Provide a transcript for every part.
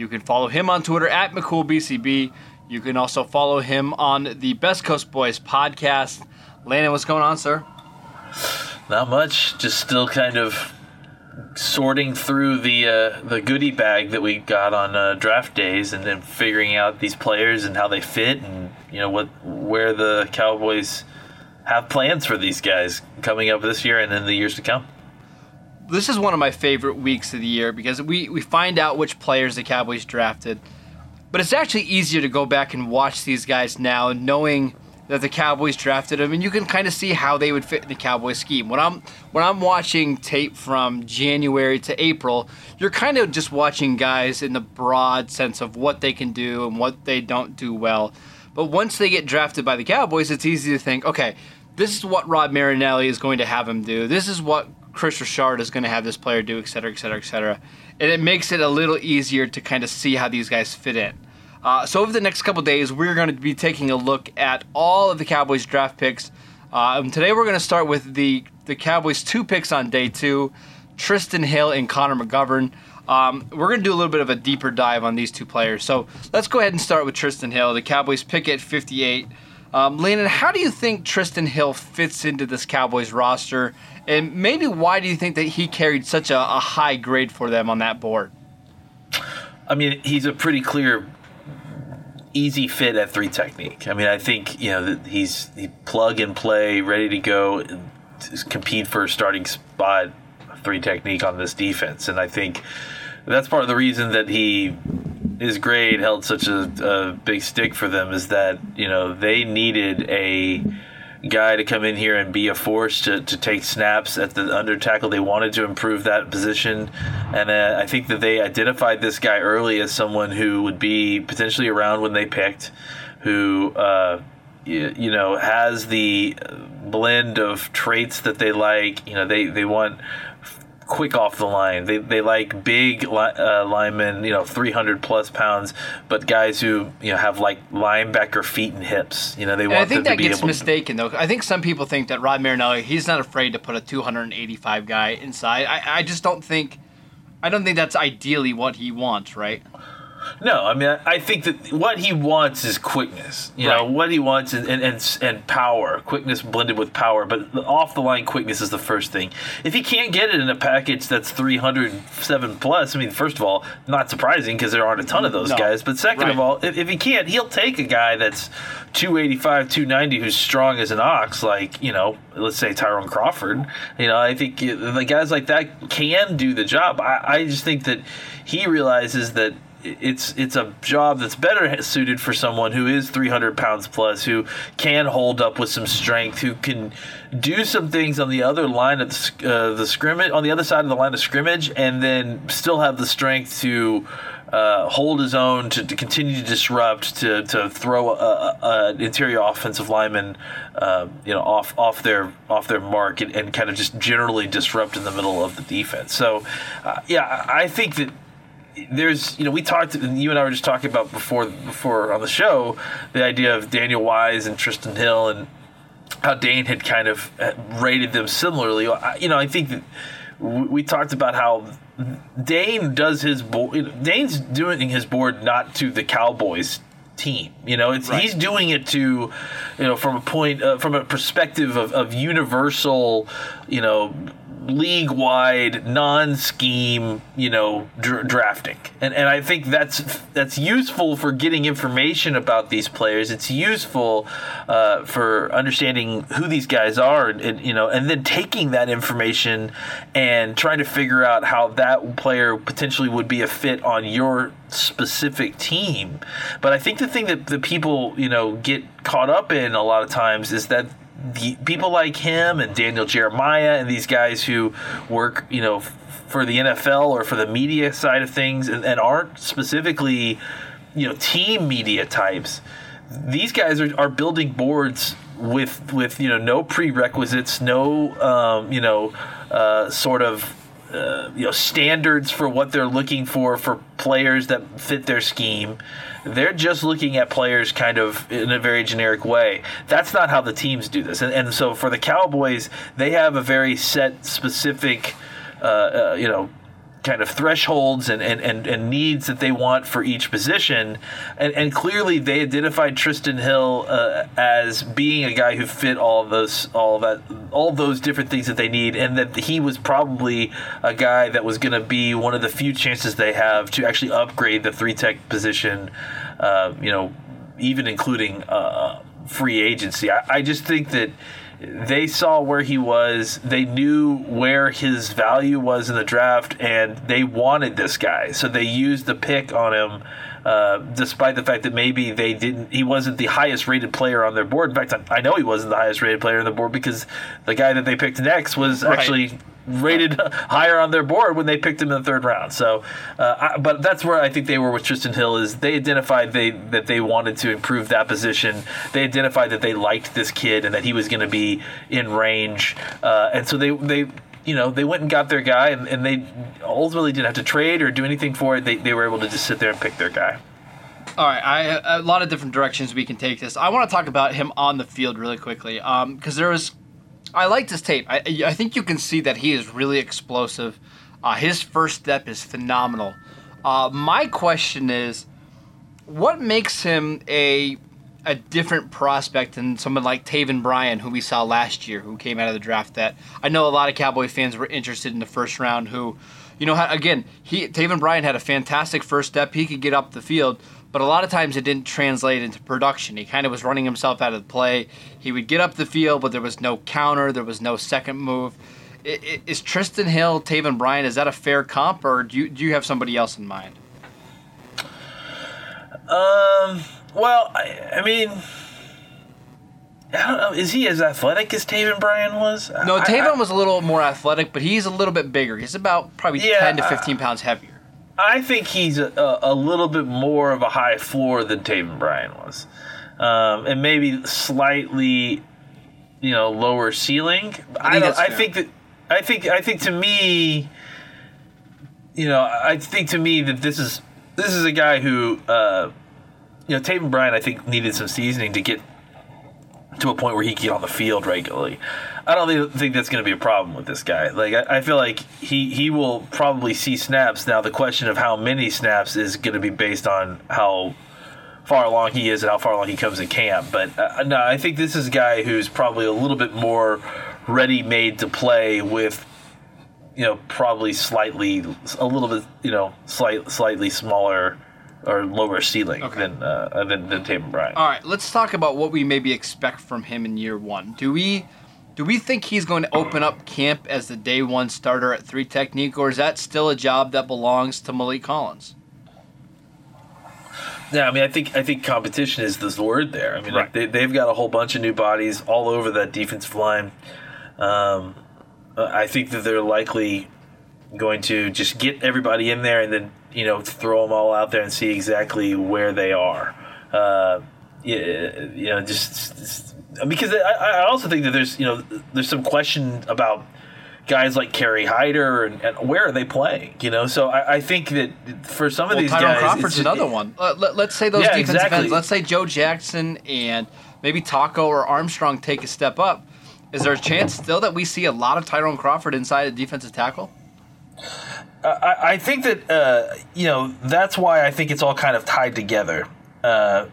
You can follow him on Twitter at McCoolBCB. You can also follow him on the Best Coast Boys podcast. Landon, what's going on, sir? Not much. Just still kind of sorting through the uh, the goodie bag that we got on uh, draft days, and then figuring out these players and how they fit, and you know what where the Cowboys have plans for these guys coming up this year and in the years to come. This is one of my favorite weeks of the year because we, we find out which players the Cowboys drafted. But it's actually easier to go back and watch these guys now, knowing that the Cowboys drafted them, and you can kind of see how they would fit in the Cowboys scheme. When I'm when I'm watching tape from January to April, you're kind of just watching guys in the broad sense of what they can do and what they don't do well. But once they get drafted by the Cowboys, it's easy to think, okay, this is what Rod Marinelli is going to have him do. This is what Kris Richard is going to have this player do, et cetera, et cetera, et cetera. And it makes it a little easier to kind of see how these guys fit in. Uh, so over the next couple days, we're going to be taking a look at all of the Cowboys draft picks. Uh, today we're going to start with the the Cowboys two picks on day two, Trysten Hill and Connor McGovern. Um, we're going to do a little bit of a deeper dive on these two players. So let's go ahead and start with Trysten Hill. The Cowboys pick at 58. Um, Landon, how do you think Trysten Hill fits into this Cowboys roster? And maybe why do you think that he carried such a, a high grade for them on that board? I mean, he's a pretty clear easy fit at three technique. I mean, I think you know he's he plug and play, ready to go, compete for a starting spot, three technique on this defense, and I think that's part of the reason that he his grade held such a, a big stick for them is that you know they needed a guy to come in here and be a force to, to take snaps at the under tackle. They wanted to improve that position. And uh, I think that they identified this guy early as someone who would be potentially around when they picked, who, uh, you, you know, has the blend of traits that they like. You know, they, they want quick off the line. They, they like big uh, linemen, you know, 300 plus pounds, but guys who you know have like linebacker feet and hips. You know, they and want. I think that gets mistaken though. I think some people think that Rod Marinelli he's not afraid to put a 285 guy inside. I, I just don't think. I don't think that's ideally what he wants, right? No, I mean, I think that what he wants is quickness. You right. know, what he wants and, and, and, and, power, quickness blended with power. But off the line quickness is the first thing. If he can't get it in a package that's 307 plus, I mean, first of all, not surprising because there aren't a ton of those no. guys. But second right. of all, if, if he can't, he'll take a guy that's 285, 290 who's strong as an ox, like, you know, let's say Tyrone Crawford. You know, I think uh, the guys like that can do the job. I, I just think that he realizes that it's it's a job that's better suited for someone who is 300 pounds plus, who can hold up with some strength, who can do some things on the other line of the, uh, the scrimmage, on the other side of the line of scrimmage, and then still have the strength to. Uh, hold his own to, to, continue to disrupt to, to throw an interior offensive lineman uh, you know off off their off their mark and, and, kind of just generally disrupt in the middle of the defense so uh, yeah I think that there's you know we talked you and I were just talking about before before on the show the idea of Daniel Wise and Trysten Hill and how Dane had kind of uh, rated them similarly. You know, I think that we talked about how Dane does his board. Dane's doing his board not to the Cowboys team. You know, it's right. he's doing it to, you know, from a point, uh, from a perspective of, of universal, you know, league wide non scheme you know dr- drafting. And and I think that's that's useful for getting information about these players. It's useful uh, for understanding who these guys are and, and, you know and then taking that information and trying to figure out how that player potentially would be a fit on your specific team. But I think the thing that the people you know get caught up in a lot of times is that people like him and Daniel Jeremiah and these guys who work, you know, for the NFL or for the media side of things, and, and aren't specifically, you know, team media types. These guys are, are building boards with with you know no prerequisites, no um, you know uh, sort of uh, you know standards for what they're looking for for players that fit their scheme. They're just looking at players kind of in a very generic way. That's not how the teams do this. And, and so for the Cowboys, they have a very set, specific, uh, uh, you know, kind of thresholds and, and, and, and, needs that they want for each position. And, and clearly they identified Trysten Hill uh, as being a guy who fit all those all that all those different things that they need and that he was probably a guy that was going to be one of the few chances they have to actually upgrade the three tech position, uh, you know, even including uh, free agency. I, I just think that they saw where he was. They knew where his value was in the draft, and they wanted this guy. So they used the pick on him, uh, despite the fact that maybe they didn't. He wasn't the highest rated player on their board. In fact, I know he wasn't the highest rated player on the board because the guy that they picked next was right. actually rated higher on their board when they picked him in the third round. So, uh, I, but that's where I think they were with Trysten Hill is they identified they that they wanted to improve that position. They identified that they liked this kid and that he was going to be in range, uh, and so they they. You know, they went and got their guy, and, and they ultimately didn't have to trade or do anything for it. They, they were able to just sit there and pick their guy. All right, I, a lot of different directions we can take this. I want to talk about him on the field really quickly because um, there was I liked his tape. I, I think you can see that he is really explosive. Uh, his first step is phenomenal. Uh, my question is, what makes him a a different prospect than someone like Taven Bryan, who we saw last year, who came out of the draft? That I know a lot of Cowboy fans were interested in the first round. Who, you know, again, he Taven Bryan had a fantastic first step. He could get up the field, but a lot of times it didn't translate into production. He kind of was running himself out of the play. He would get up the field, but there was no counter, there was no second move. Is Trysten Hill, Taven Bryan, is that a fair comp, or do you, do you have somebody else in mind? Um. Well, I, I mean, I don't know. Is he as athletic as Taven Bryan was? No, Taven was a little more athletic, but he's a little bit bigger. He's about probably yeah, ten to fifteen pounds heavier. I think he's a, a, little bit more of a high floor than Taven Bryan was, um, and maybe slightly, you know, lower ceiling. I, I, I think that I think I think to me, you know, I think to me that this is this is a guy who, uh, you know, Taven Bryan I think needed some seasoning to get to a point where he can get on the field regularly. I don't think that's going to be a problem with this guy. Like I, feel like he he will probably see snaps. Now the question of how many snaps is going to be based on how far along he is and how far along he comes in camp. But uh, no, I think this is a guy who's probably a little bit more ready made to play with you know probably slightly a little bit you know slight, slightly smaller or lower ceiling okay. than, uh, than than Taven Bryan. All right, let's talk about what we maybe expect from him in year one. Do we do we think he's going to open up camp as the day one starter at three technique, or is that still a job that belongs to Maliek Collins? Yeah, I mean, I think I think competition is the word there. I mean, right. like they they've got a whole bunch of new bodies all over that defensive line. Um, I think that they're likely going to just get everybody in there and then you know throw them all out there and see exactly where they are. Uh, you know, just, just because I, I also think that there's you know there's some question about guys like Kerry Hyder and, and, where are they playing? You know, so I, I think that for some of well, these Tyrone guys, Crawford's another one. Uh, let, us say those yeah, defensive exactly. ends. Let's say Joe Jackson and maybe Taco or Armstrong take a step up. Is there a chance still that we see a lot of Tyrone Crawford inside a defensive tackle? I, I think that uh, you know that's why I think it's all kind of tied together. Uh,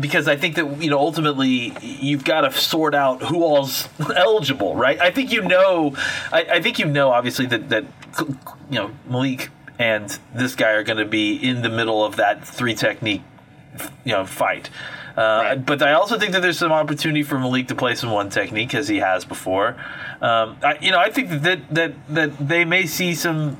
because I think that you know ultimately you've got to sort out who all's eligible, right? I think you know, I, I think you know obviously that that you know Maliek and this guy are going to be in the middle of that three technique, you know, fight. Uh, right. But I also think that there's some opportunity for Maliek to play some one technique as he has before. Um, I, you know, I think that that that they may see some.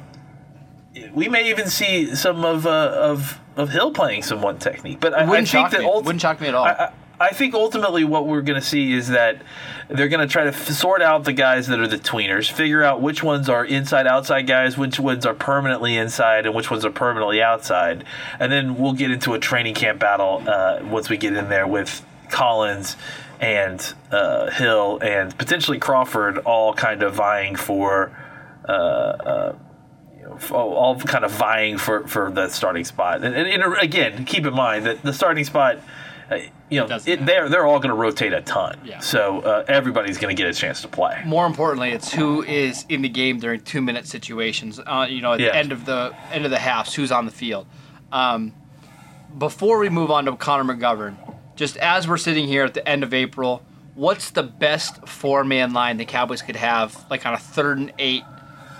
We may even see some of uh, of of Hill playing some one technique, but I, wouldn't I think that ulti- wouldn't shock me at all. I, I think ultimately what we're going to see is that they're going to try to f- sort out the guys that are the tweeners, figure out which ones are inside outside guys, which ones are permanently inside, and which ones are permanently outside, and then we'll get into a training camp battle uh, once we get in there with Collins and uh, Hill and potentially Crawford all kind of vying for. Uh, uh all kind of vying for, for the starting spot. And, and, and again, keep in mind that the starting spot you know, it, they're they're all going to rotate a ton. Yeah. So uh, everybody's going to get a chance to play. More importantly, it's who is in the game during two minute situations. Uh, you know, at the end of the end of the halves, who's on the field. Um, before we move on to Connor McGovern, just as we're sitting here at the end of April, what's the best four man line the Cowboys could have, like on a third and eight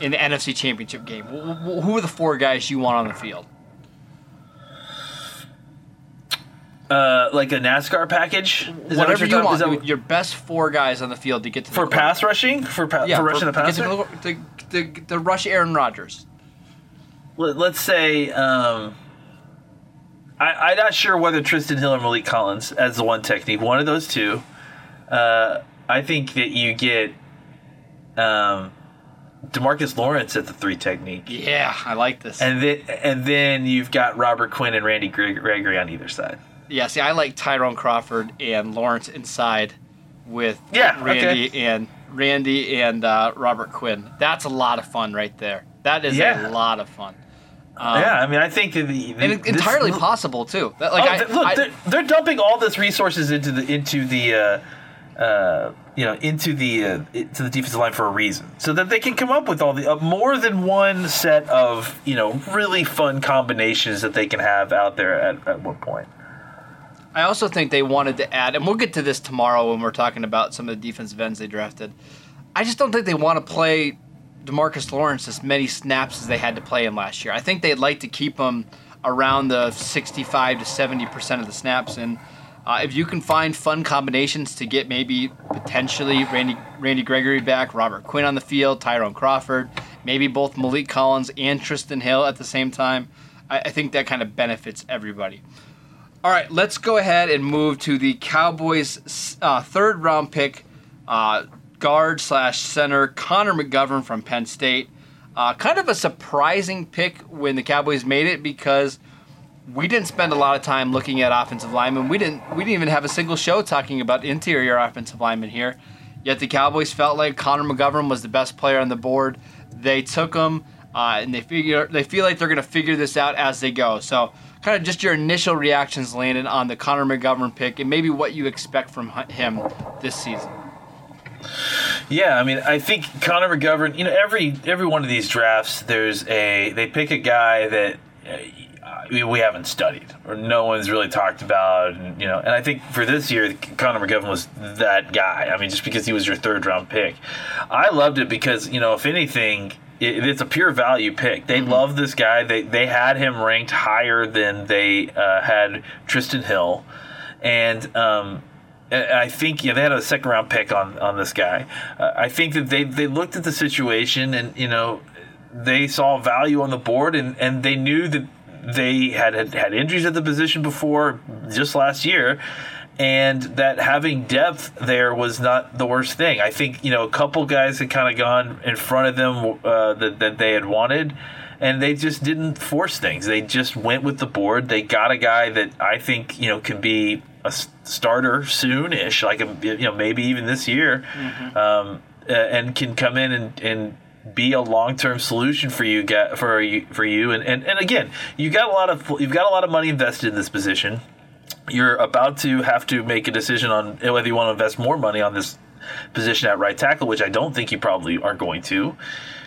in the NFC Championship game? Who are the four guys you want on the field? Uh, like a NASCAR package. Is Whatever you want. Your best four guys on the field to get to for pass rushing for pa- yeah, for rushing for, the passer. To, to, to, to, rush Aaron Rodgers. Let, us say um, I, am not sure whether Trysten Hill or Maliek Collins as the one technique. One of those two. Uh, I think that you get um, Demarcus Lawrence at the three technique. Yeah, I like this. And then and then you've got Robert Quinn and Randy Gregory on either side. Yeah, see, I like Tyrone Crawford and Lawrence inside with yeah, Randy okay. and Randy and uh, Robert Quinn. That's a lot of fun right there. That is yeah. a lot of fun. Um, yeah, I mean, I think that the, the and entirely this, possible too. Like, oh, I, look, I, they're, they're, dumping all this resources into the into the uh, uh, you know into the uh, to the defensive line for a reason, so that they can come up with all the uh, more than one set of you know really fun combinations that they can have out there at, at one point. I also think they wanted to add, and we'll get to this tomorrow when we're talking about some of the defensive ends they drafted. I just don't think they want to play Demarcus Lawrence as many snaps as they had to play him last year. I think they'd like to keep him around the 65 to 70 percent of the snaps, and uh, if you can find fun combinations to get maybe potentially Randy Randy Gregory back, Robert Quinn on the field, Tyrone Crawford, maybe both Maliek Collins and Trysten Hill at the same time, I, I think that kind of benefits everybody. All right, let's go ahead and move to the Cowboys' uh, third round pick, uh, guard slash center Connor McGovern from Penn State. Uh, kind of a surprising pick when the Cowboys made it because we didn't spend a lot of time looking at offensive linemen. We didn't. We didn't even have a single show talking about interior offensive linemen here. Yet the Cowboys felt like Connor McGovern was the best player on the board. They took him, uh, and they figure they feel like they're going to figure this out as they go. So kind of just your initial reactions, Landon, on the Connor McGovern pick and maybe what you expect from him this season. Yeah, I mean, I think Connor McGovern. You know, every every one of these drafts, there's a they pick a guy that uh, we haven't studied or no one's really talked about. And, you know, and I think for this year, Connor McGovern was that guy. I mean, just because he was your third round pick, I loved it because you know, if anything, it, it's a pure value pick. They mm-hmm. love this guy. They they had him ranked higher than they uh, had Trysten Hill, and. Um, I think yeah, they had a second round pick on, on this guy. Uh, I think that they, they looked at the situation and you know they saw value on the board and, and they knew that they had, had had injuries at the position before just last year and that having depth there was not the worst thing. I think you know a couple guys had kind of gone in front of them uh, that that they had wanted, and they just didn't force things. They just went with the board. They got a guy that I think you know can be a starter soonish, like a, you know maybe even this year, mm-hmm. um, and can come in and and be a long term solution for you for you for you and, and and again you got a lot of you've got a lot of money invested in this position you're about to have to make a decision on whether you want to invest more money on this position at right tackle, which I don't think you probably are going to.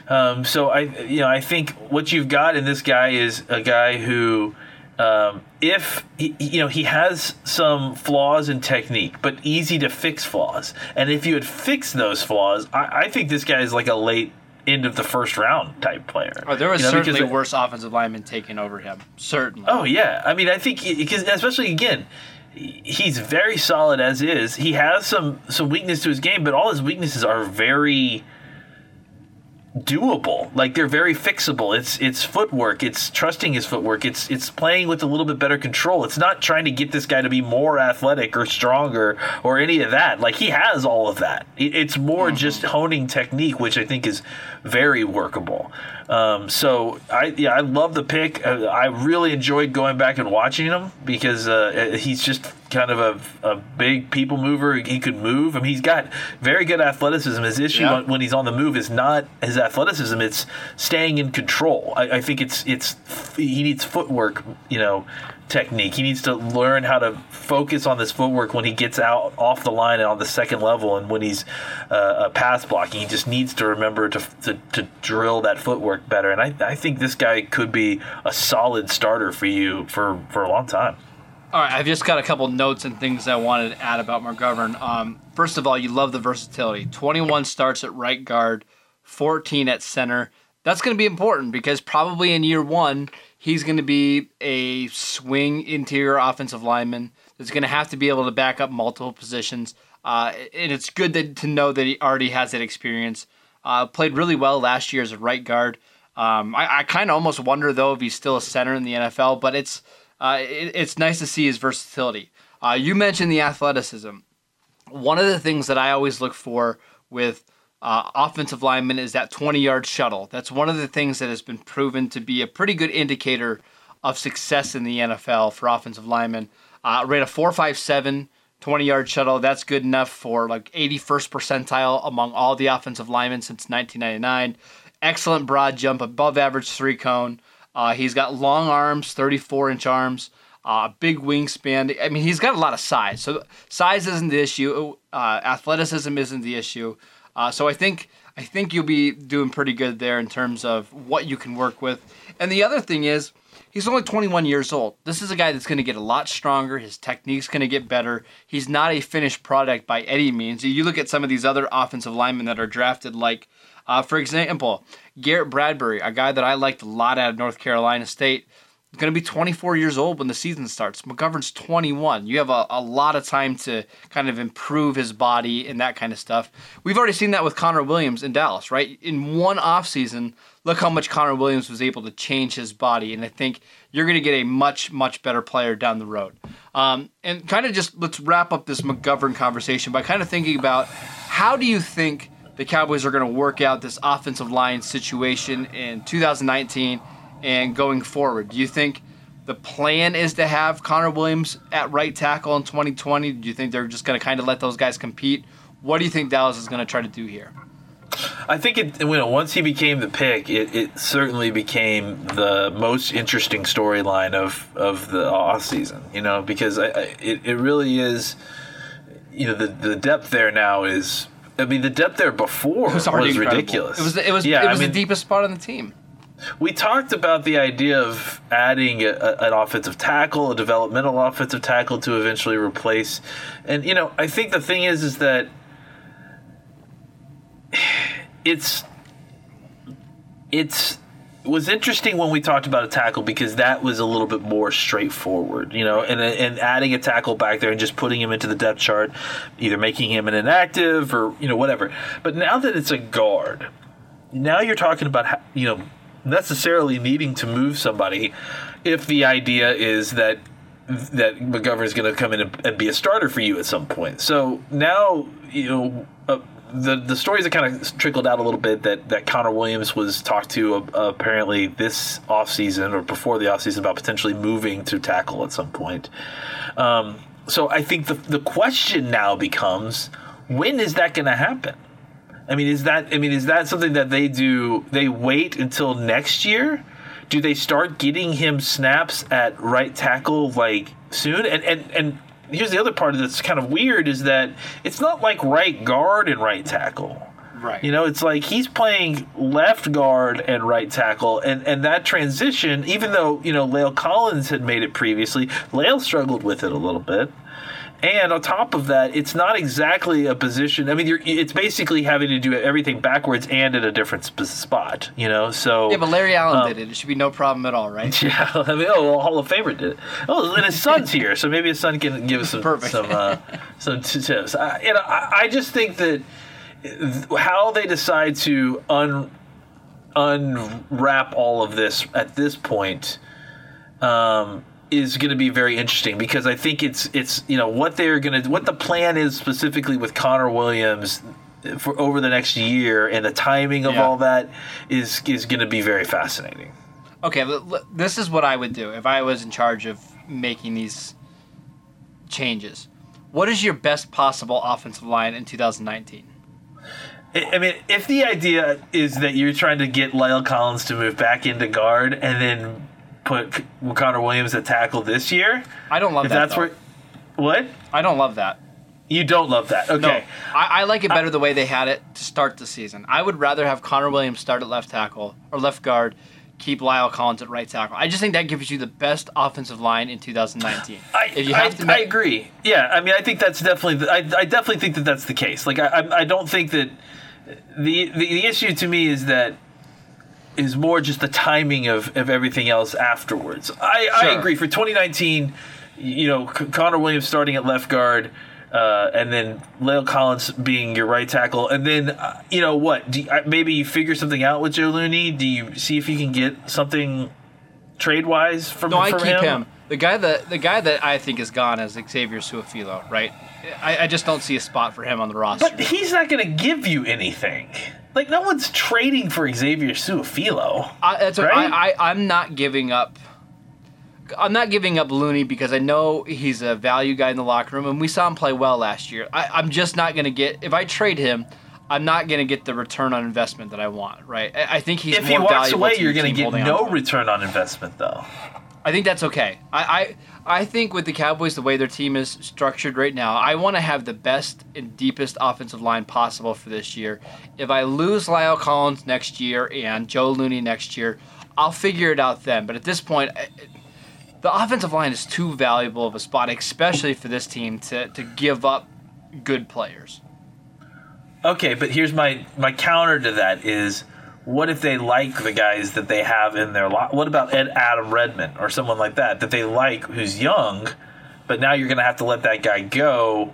Um, so I, you know, I think what you've got in this guy is a guy who, um, if he, you know, he has some flaws in technique, but easy to fix flaws. And if you had fixed those flaws, I, I think this guy is like a late end of the first round type player. Oh, there was you know, certainly worse offensive linemen taking over him. Certainly. Oh yeah, I mean, I think because especially again, he's very solid as is. He has some some weakness to his game, but all his weaknesses are very doable. Like they're very fixable. It's it's footwork. It's trusting his footwork. It's it's playing with a little bit better control. It's not trying to get this guy to be more athletic or stronger or any of that. Like he has all of that. It's more mm-hmm. just honing technique, which I think is very workable. Um, so I yeah I love the pick. Uh, I really enjoyed going back and watching him because uh, he's just kind of a, a big people mover. He could move. I mean, he's got very good athleticism. His issue yeah. when he's on the move is not his athleticism; it's staying in control. I, I think it's it's he needs footwork. You know, technique. He needs to learn how to focus on this footwork when he gets out off the line and on the second level, and when he's uh, pass blocking. He just needs to remember to, to, to drill that footwork better. And I, I think this guy could be a solid starter for you for, for a long time. All right, I've just got a couple notes and things I wanted to add about McGovern. Um, first of all, you love the versatility. 21 starts at right guard, 14 at center. That's going to be important because probably in year one, he's going to be a swing interior offensive lineman that's going to have to be able to back up multiple positions. Uh, and it's good that, to know that he already has that experience. Uh, played really well last year as a right guard. Um, I, I kind of almost wonder though if he's still a center in the NFL, but it's uh, it, it's nice to see his versatility. Uh, you mentioned the athleticism. One of the things that I always look for with uh, offensive lineman is that 20 yard shuttle. That's one of the things that has been proven to be a pretty good indicator of success in the NFL for offensive linemen. Uh, rate a 4.57 20 yard shuttle. That's good enough for like 81st percentile among all the offensive linemen since 1999. Excellent broad jump, above average three cone. Uh, he's got long arms, 34 inch arms, uh, big wingspan. I mean, he's got a lot of size. So size isn't the issue. Uh, athleticism isn't the issue. Uh, so I think I think you'll be doing pretty good there in terms of what you can work with. And the other thing is, he's only 21 years old. This is a guy that's going to get a lot stronger. His technique's going to get better. He's not a finished product by any means. You look at some of these other offensive linemen that are drafted, like, uh, for example, Garrett Bradbury, a guy that I liked a lot out of North Carolina State going to be 24 years old when the season starts. McGovern's 21. You have a, a lot of time to kind of improve his body and that kind of stuff. We've already seen that with Connor Williams in Dallas, right? In one offseason, look how much Connor Williams was able to change his body. And I think you're going to get a much, much better player down the road. Um, and kind of just let's wrap up this McGovern conversation by kind of thinking about how do you think the Cowboys are going to work out this offensive line situation in 2019 and going forward? Do you think the plan is to have Connor Williams at right tackle in 2020? Do you think they're just going to kind of let those guys compete? What do you think Dallas is going to try to do here? I think it. You know, once he became the pick, it, it certainly became the most interesting storyline of of the off season. You know, because I, I, it it really is. You know, the the depth there now is. I mean, the depth there before was, was ridiculous. It was the, it was yeah, it was I mean, the deepest spot on the team. We talked about the idea of adding a, a, an offensive tackle, a developmental offensive tackle to eventually replace. And you know, I think the thing is is that it's it's it was interesting when we talked about a tackle because that was a little bit more straightforward, you know, and and adding a tackle back there and just putting him into the depth chart, either making him an inactive or you know whatever. But now that it's a guard, now you're talking about you know necessarily needing to move somebody if the idea is that that McGovern is going to come in and, and, be a starter for you at some point. So now, you know, uh, the the stories that kind of trickled out a little bit that, that Connor Williams was talked to uh, apparently this offseason or before the offseason about potentially moving to tackle at some point. Um, so I think the, the question now becomes when is that going to happen? I mean, is that I mean, is that something that they do? They wait until next year? Do they start getting him snaps at right tackle like soon? And and and here's the other part that's kind of weird is that it's not like right guard and right tackle. Right. You know, it's like he's playing left guard and right tackle, and, and that transition, even though, you know, La'el Collins had made it previously, La'el struggled with it a little bit. And on top of that, it's not exactly a position. I mean, it's basically having to do everything backwards and at a different sp- spot, you know. So yeah, but Larry Allen um, did it. It should be no problem at all, right? Yeah, I mean, oh, well, Hall of Famer did it. Oh, and his son's here, so maybe his son can give us some Perfect. some uh, some tips. I, you know, I, I just think that how they decide to un unwrap all of this at this point um, is going to be very interesting because I think it's it's you know what they're going to what the plan is specifically with Connor Williams for over the next year and the timing of Yeah. all that is is going to be very fascinating. Okay, this is what I would do if I was in charge of making these changes. What is your best possible offensive line in 2019? I I mean, if the idea is that you're trying to get La'el Collins to move back into guard and then put Connor Williams at tackle this year, I don't love if that. that's though. where what I don't love that. you don't love that, okay? No, I, I like it better the way they had it to start the season. I would rather have Connor Williams start at left tackle or left guard, keep La'el Collins at right tackle. I just think that gives you the best offensive line in 2019. I, if you I, have to I agree. Yeah, I mean, I think that's definitely. the- I, I definitely think that that's the case. Like, I, I, I don't think that the, the the issue to me is that is more just the timing of, of everything else afterwards. I, I agree. For 2019, you know, C- Connor Williams starting at left guard. Uh, and then La'el Collins being your right tackle, and then uh, you know what? Do you, uh, maybe you figure something out with Joe Looney. Do you see if you can get something trade wise from no, I from keep him. The guy that the guy that I think is gone is Xavier Su'a-Filo, right? I, I just don't see a spot for him on the roster. But he's not going to give you anything. Like no one's trading for Xavier Su'a-Filo. I, that's what, Right? I, I, I'm not giving up. I'm not giving up Looney because I know he's a value guy in the locker room, and we saw him play well last year. I, I'm just not going to get if I trade him. I'm not going to get the return on investment that I want. Right? I, I think he's If more he walks away, you're going to get no return on investment, though. I think that's okay. I, I I think with the Cowboys, the way their team is structured right now, I want to have the best and deepest offensive line possible for this year. If I lose La'el Collins next year and Joe Looney next year, I'll figure it out then. But at this point, the offensive line is too valuable of a spot, especially for this team to, to give up good players. Okay, but here's my my counter to that is. What if they like the guys that they have in their lot? What about Ed Adam Redmond or someone like that that they like who's young, but now you're going to have to let that guy go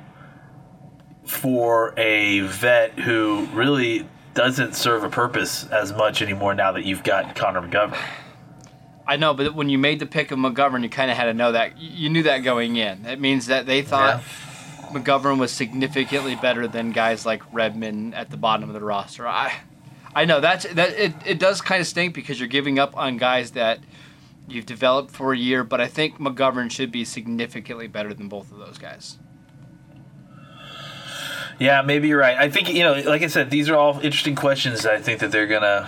for a vet who really doesn't serve a purpose as much anymore now that you've got Connor McGovern. I know, but when you made the pick of McGovern, you kind of had to know that. You knew that going in. It means that they thought McGovern was significantly better than guys like Redmond at the bottom of the roster. I, I know that's that. It, it does kind of stink because you're giving up on guys that you've developed for a year. But I think McGovern should be significantly better than both of those guys. Yeah, maybe you're right. I think you know, like I said, these are all interesting questions. I think that they're gonna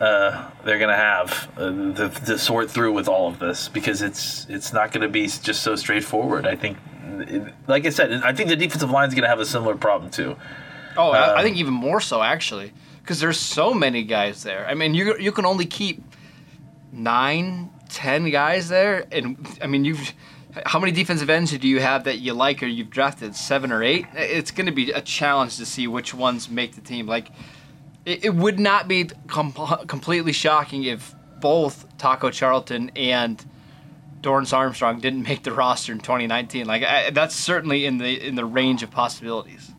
uh, they're gonna have uh, to, to sort through with all of this because it's it's not gonna be just so straightforward. I think, like I said, I think the defensive line's gonna have a similar problem too. Oh, I, I Um, think even more so actually, because there's so many guys there. I mean, you you can only keep nine, ten guys there, and I mean, you've how many defensive ends do you have that you like or you've drafted seven or eight? It's going to be a challenge to see which ones make the team. Like, it, it would not be com- completely shocking if both Taco Charlton and Dorrance Armstrong didn't make the roster in 2019. Like, I, that's certainly in the in the range of possibilities.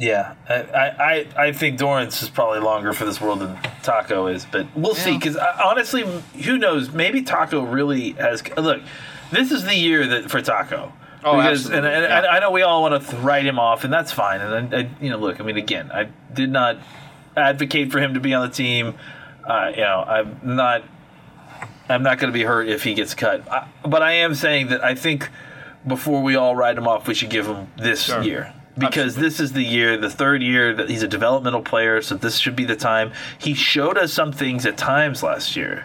Yeah, I, I, I- think Dorrance is probably longer for this world than Taco is, but we'll see. Because honestly, who knows? Maybe Taco really has. Look, this is the year that for Taco. Oh, because, absolutely, And, and yeah. I, I know we all want to write him off, and that's fine. And I, I, you know, look, I mean, again, I did not advocate for him to be on the team. Uh, you know, I'm not. I'm not going to be hurt if he gets cut. I, but I am saying that I think before we all write him off, we should give him this Sure. year because this is the year, the third year that he's a developmental player. So this should be the time. He showed us some things at times last year.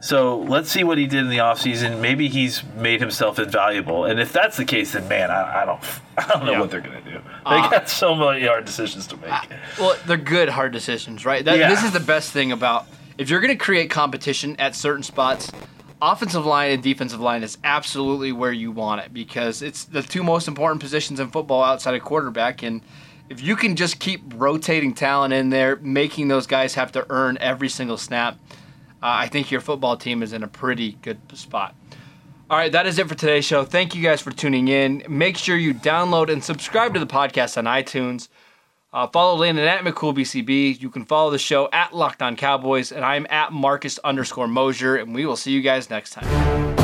So let's see what he did in the offseason. Maybe he's made himself invaluable. And if that's the case, then man, I, I don't, I don't know Yeah. what they're going to do. They Uh, got so many hard decisions to make. Well, they're good hard decisions, right? That, Yeah. This is the best thing about if you're going to create competition at certain spots. Offensive line and defensive line is absolutely where you want it because it's the two most important positions in football outside of quarterback. And if you can just keep rotating talent in there, making those guys have to earn every single snap, uh, I think your football team is in a pretty good spot. All right, that is it for today's show. Thank you guys for tuning in. Make sure you download and subscribe to the podcast on iTunes. Uh, follow Landon at McCoolBCB. You can follow the show at Locked On Cowboys, and I'm at Marcus underscore Mosher, and we will see you guys next time.